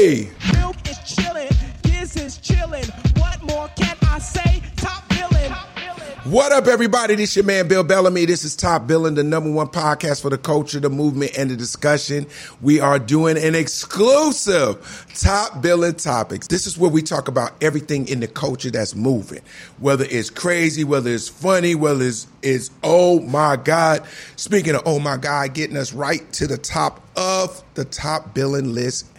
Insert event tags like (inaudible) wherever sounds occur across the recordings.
Hey! Milk is chillin', Giz is chillin'. What more can I say? Top billing. What up, everybody? This is your man Bill Bellamy. This is Top Billing, the number one podcast for the culture, the movement, and the discussion. We are doing an exclusive Top Billing Topics. This is where we talk about everything in the culture that's moving, whether it's crazy, whether it's funny, whether it's, it's oh my God. Speaking of oh my God, getting us right to the top of the Top Billing list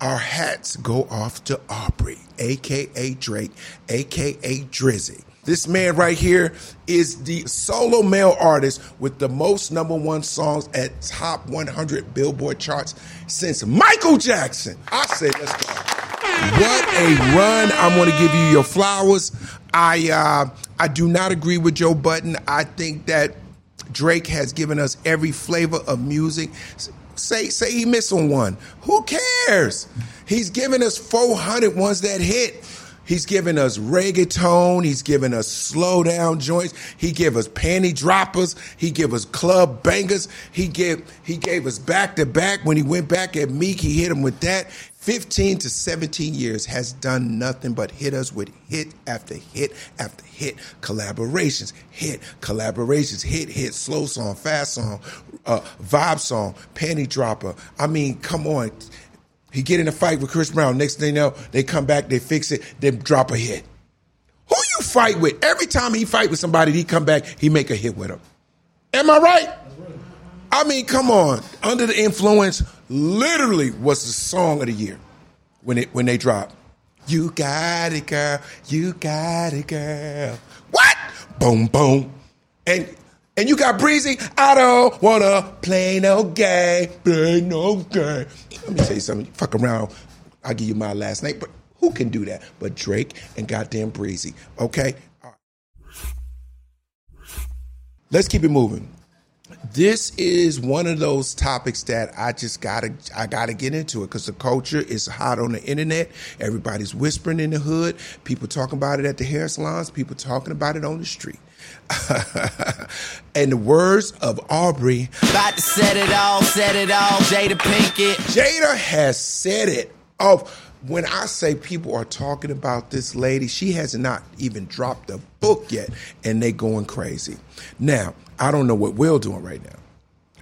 our hats go off to Aubrey, aka Drake, aka Drizzy. This man right here is the solo male artist with the most number one songs at top 100 Billboard charts since Michael Jackson. I say let's go. What a run! I'm going to give you your flowers. I uh, I do not agree with Joe Budden. I think that Drake has given us every flavor of music. Say say he missed on one. Who cares? He's giving us 400 ones that hit. He's given us reggaeton. He's given us slow down joints. He gave us panty droppers. He gave us club bangers. He gave he gave us back to back. When he went back at Meek, he hit him with that. 15 to 17 years has done nothing but hit us with hit after hit after hit collaborations, hit collaborations, hit hit slow song, fast song, uh, vibe song, panty dropper. I mean, come on. He get in a fight with Chris Brown. Next thing you know, they come back, they fix it, they drop a hit. Who you fight with? Every time he fight with somebody, he come back, he make a hit with him. Am I right? I mean, come on. Under the influence, literally was the song of the year when it when they drop. You got it, girl. You got it, girl. What? Boom, boom. And and you got Breezy. I don't wanna play no game, play no game. Let me tell you something. Fuck around. I'll give you my last name, but who can do that? But Drake and goddamn Breezy. Okay. Let's keep it moving. This is one of those topics that I just gotta I gotta get into it because the culture is hot on the internet. Everybody's whispering in the hood. People talking about it at the hair salons. People talking about it on the street. (laughs) and the words of Aubrey. About to set it all, set it all, Jada Pinkett. Jada has said it. Oh, when I say people are talking about this lady, she has not even dropped a book yet, and they going crazy. Now, I don't know what Will doing right now.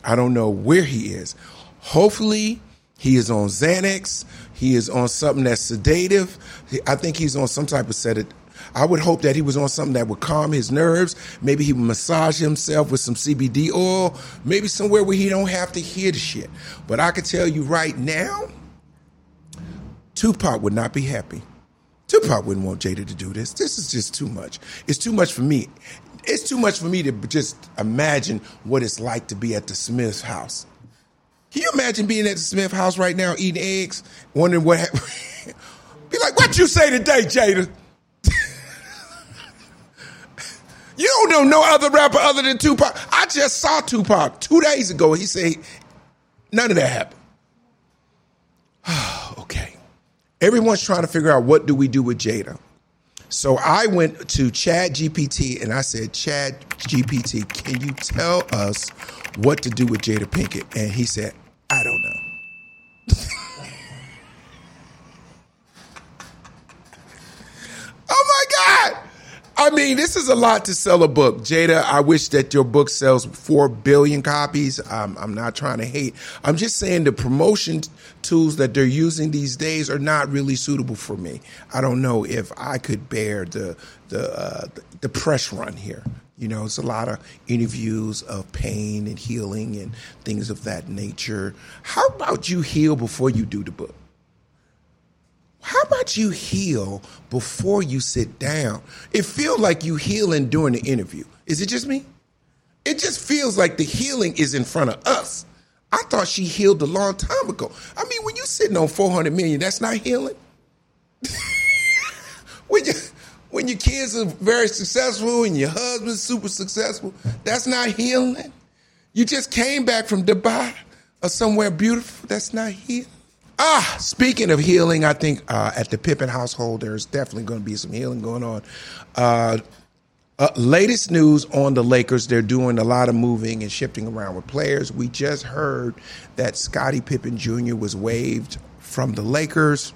I don't know where he is. Hopefully, he is on Xanax. He is on something that's sedative. I think he's on some type of sedative. I would hope that he was on something that would calm his nerves. Maybe he would massage himself with some CBD oil. Maybe somewhere where he don't have to hear the shit. But I can tell you right now, Tupac would not be happy. Tupac wouldn't want Jada to do this. This is just too much. It's too much for me. It's too much for me to just imagine what it's like to be at the Smith house. Can you imagine being at the Smith house right now eating eggs, wondering what happened? (laughs) be like, what you say today, Jada? You don't know no other rapper other than Tupac. I just saw Tupac two days ago. He said none of that happened. (sighs) okay. Everyone's trying to figure out what do we do with Jada. So I went to Chat GPT and I said, Chat GPT, can you tell us what to do with Jada Pinkett? And he said, I mean, this is a lot to sell a book. Jada, I wish that your book sells 4 billion copies. Um, I'm not trying to hate. I'm just saying the promotion tools that they're using these days are not really suitable for me. I don't know if I could bear the, the, uh, the press run here. You know, it's a lot of interviews of pain and healing and things of that nature. How about you heal before you do the book? How about you heal before you sit down? It feels like you healing during the interview. Is it just me? It just feels like the healing is in front of us. I thought she healed a long time ago. I mean, when you're sitting on 400 million, that's not healing. (laughs) when, you, when your kids are very successful and your husband's super successful, that's not healing. You just came back from Dubai or somewhere beautiful, that's not healing. Ah, speaking of healing, I think uh, at the Pippen household, there's definitely going to be some healing going on. Uh, uh, latest news on the Lakers, they're doing a lot of moving and shifting around with players. We just heard that Scottie Pippen Jr. was waived from the Lakers,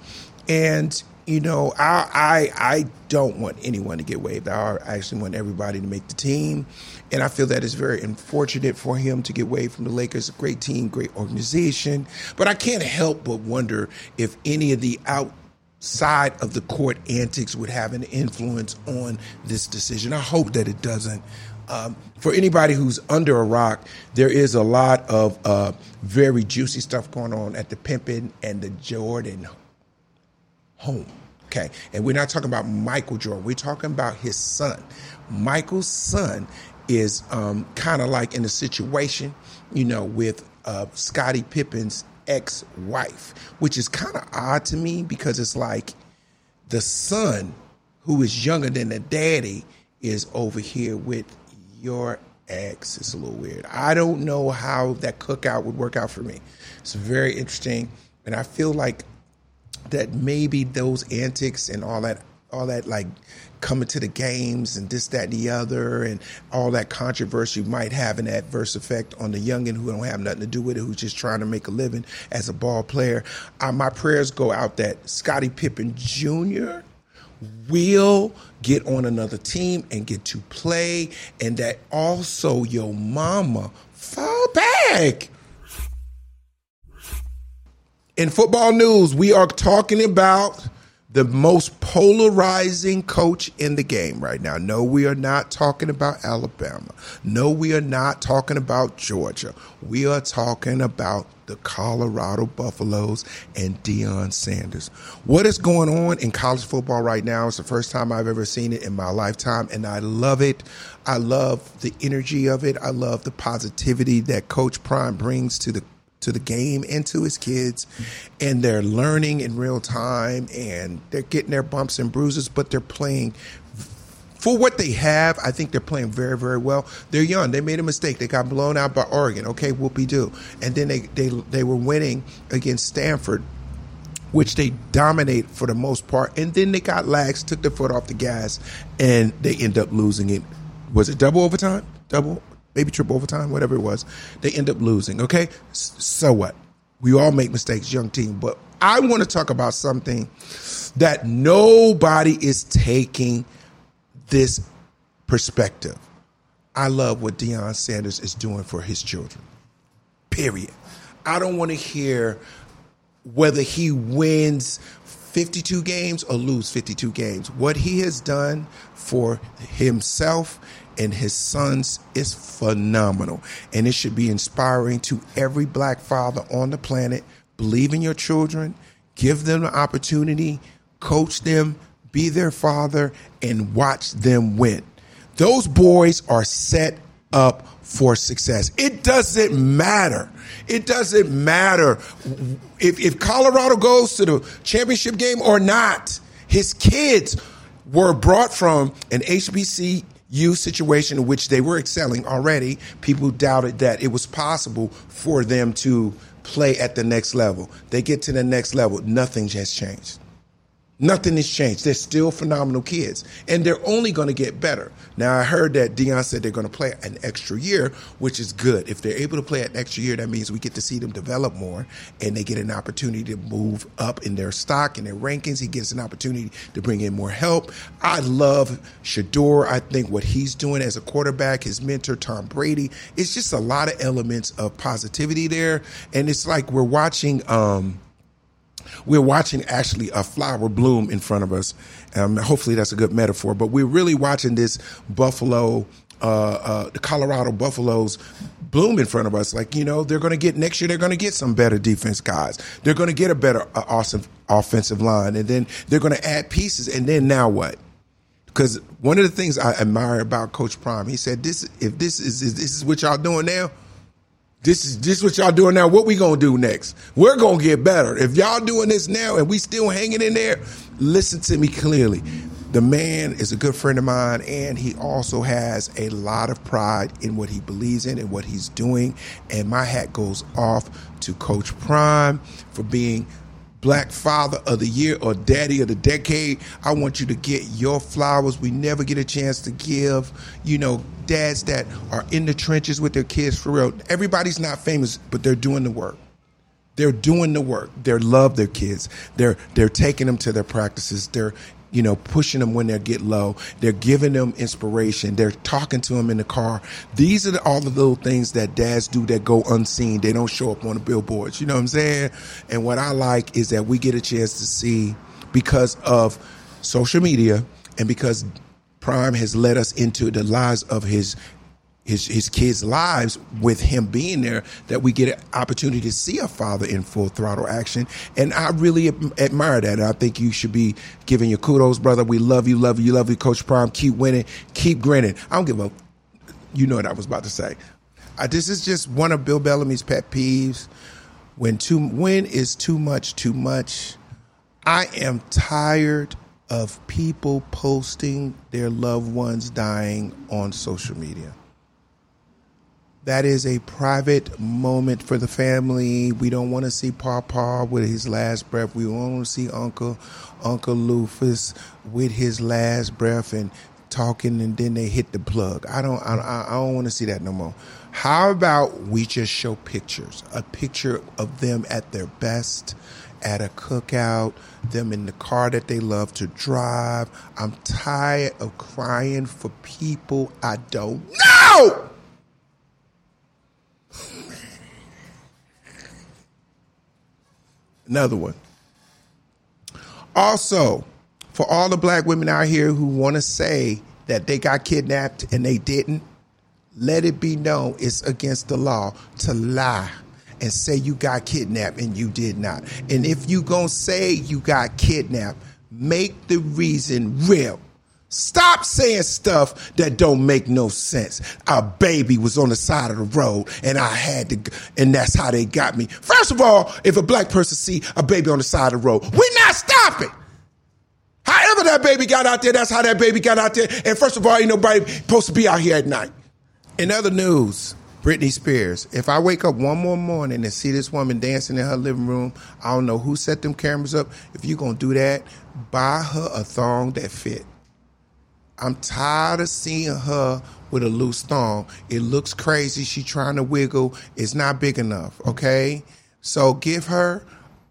and you know, I, I I don't want anyone to get waived. I actually want everybody to make the team, and I feel that it's very unfortunate for him to get waived from the Lakers. A great team, great organization, but I can't help but wonder if any of the outside of the court antics would have an influence on this decision. I hope that it doesn't. Um, for anybody who's under a rock, there is a lot of uh, very juicy stuff going on at the Pippen and the Jordan home. Okay. And we're not talking about Michael Jordan. We're talking about his son. Michael's son is um, kind of like in a situation, you know, with uh, Scottie Pippen's ex wife, which is kind of odd to me because it's like the son, who is younger than the daddy, is over here with your ex. It's a little weird. I don't know how that cookout would work out for me. It's very interesting. And I feel like that maybe those antics and all that all that like coming to the games and this, that, and the other, and all that controversy might have an adverse effect on the youngin who don't have nothing to do with it, who's just trying to make a living as a ball player. Uh, my prayers go out that Scottie Pippen Jr. will get on another team and get to play, and that also your mama fall back. In football news, we are talking about the most polarizing coach in the game right now. No, we are not talking about Alabama. No, we are not talking about Georgia. We are talking about the Colorado Buffaloes and Deion Sanders. What is going on in college football right now? It's the first time I've ever seen it in my lifetime, and I love it. I love the energy of it. I love the positivity that Coach Prime brings to the to the game and to his kids and they're learning in real time and they're getting their bumps and bruises but they're playing for what they have, I think they're playing very, very well. They're young. They made a mistake. They got blown out by Oregon. Okay, whoopie do. And then they, they they were winning against Stanford, which they dominate for the most part. And then they got lax, took their foot off the gas, and they end up losing it. Was it double overtime? Double maybe triple overtime, whatever it was. They end up losing. Okay, so what? We all make mistakes, young team. But I want to talk about something that nobody is taking this perspective. I love what Deion Sanders is doing for his children. Period. I don't want to hear whether he wins 52 games or lose 52 games. What he has done for himself and his sons is phenomenal. And it should be inspiring to every black father on the planet. Believe in your children, give them the opportunity, coach them, be their father, and watch them win. Those boys are set up for success. It doesn't matter. It doesn't matter if, if Colorado goes to the championship game or not. His kids were brought from an HBC U situation in which they were excelling already, people doubted that it was possible for them to play at the next level. They get to the next level, nothing has changed. Nothing has changed. They're still phenomenal kids, and they're only going to get better. Now, I heard that Deion said they're going to play an extra year, which is good. If they're able to play an extra year, that means we get to see them develop more, and they get an opportunity to move up in their stock and their rankings. He gets an opportunity to bring in more help. I love Shedeur. I think what he's doing as a quarterback, his mentor Tom Brady, it's just a lot of elements of positivity there, and it's like we're watching. Um, we're watching actually a flower bloom in front of us. Um, hopefully, that's a good metaphor. But we're really watching this buffalo, uh, uh, the Colorado Buffaloes bloom in front of us. Like you know, they're going to get next year. They're going to get some better defense guys. They're going to get a better, uh, awesome offensive line, and then they're going to add pieces. And then now what? Because one of the things I admire about Coach Prime, he said, "This if this is this is what y'all doing now." This is this is what y'all doing now. What we gonna do next? We're gonna get better. If y'all doing this now and we still hanging in there, listen to me clearly. The man is a good friend of mine, and he also has a lot of pride in what he believes in and what he's doing. And my hat goes off to Coach Prime for being Black Father of the Year or Daddy of the Decade. I want you to get your flowers. We never get a chance to give, you know, dads that are in the trenches with their kids for real. Everybody's not famous, but they're doing the work. they're doing the work. They love their kids. They're they're taking them to their practices. They're you know pushing them when they get low. They're giving them inspiration. They're talking to them in the car. These are the, all the little things that dads do that go unseen. They don't show up on the billboards. You know what I'm saying? And what I like is that we get a chance to see because of social media and because Prime has led us into the lives of his his his kids' lives with him being there that we get an opportunity to see a father in full throttle action. And I really admire that. And I think you should be giving your kudos brother. We love you love you love you coach prime. Keep winning. Keep grinning. I don't give a you know what I was about to say. Uh, this is just one of Bill Bellamy's pet peeves. When too when is too much too much? I am tired of people posting their loved ones dying on social media that is a private moment for the family. We don't want to see Papa with his last breath. We want to see Uncle Uncle Lufus with his last breath and talking, and then they hit the plug. I don't. I, I don't want to see that no more. How about we just show pictures? A picture of them at their best, at a cookout, them in the car that they love to drive. I'm tired of crying for people I don't know. Another one. Also, for all the black women out here who want to say that they got kidnapped and they didn't, let it be known it's against the law to lie and say you got kidnapped and you did not. And if you to say you got kidnapped, make the reason real. Stop saying stuff that don't make no sense. Our baby was on the side of the road and I had to, and that's how they got me. First of all, if a black person see a baby on the side of the road, we not stopping. However that baby got out there, that's how that baby got out there. And first of all, ain't nobody supposed to be out here at night. In other news, Britney Spears. If I wake up one more morning and see this woman dancing in her living room, I don't know who set them cameras up. If you're gonna do that, buy her a thong that fit. I'm tired of seeing her with a loose thong. It looks crazy. She trying to wiggle. It's not big enough. Okay. So give her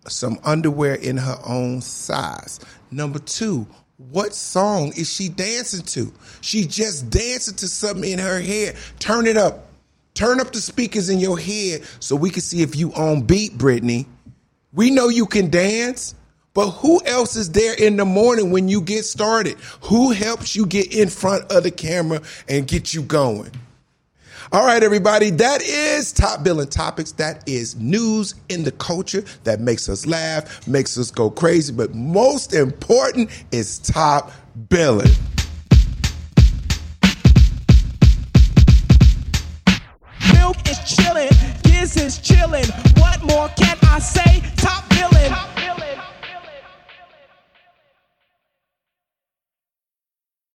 some underwear in her own size. Number two, what song is she dancing to? She just dancing to something in her head. Turn it up. Turn up the speakers in your head so we can see if you on beat, Britney. We know you can dance. But who else is there in the morning when you get started? Who helps you get in front of the camera and get you going? All right, everybody, that is Top Billing Topics. That is news in the culture that makes us laugh, makes us go crazy, but most important is Top Billing. Milk is chilling, Giz is chilling. What more can I say?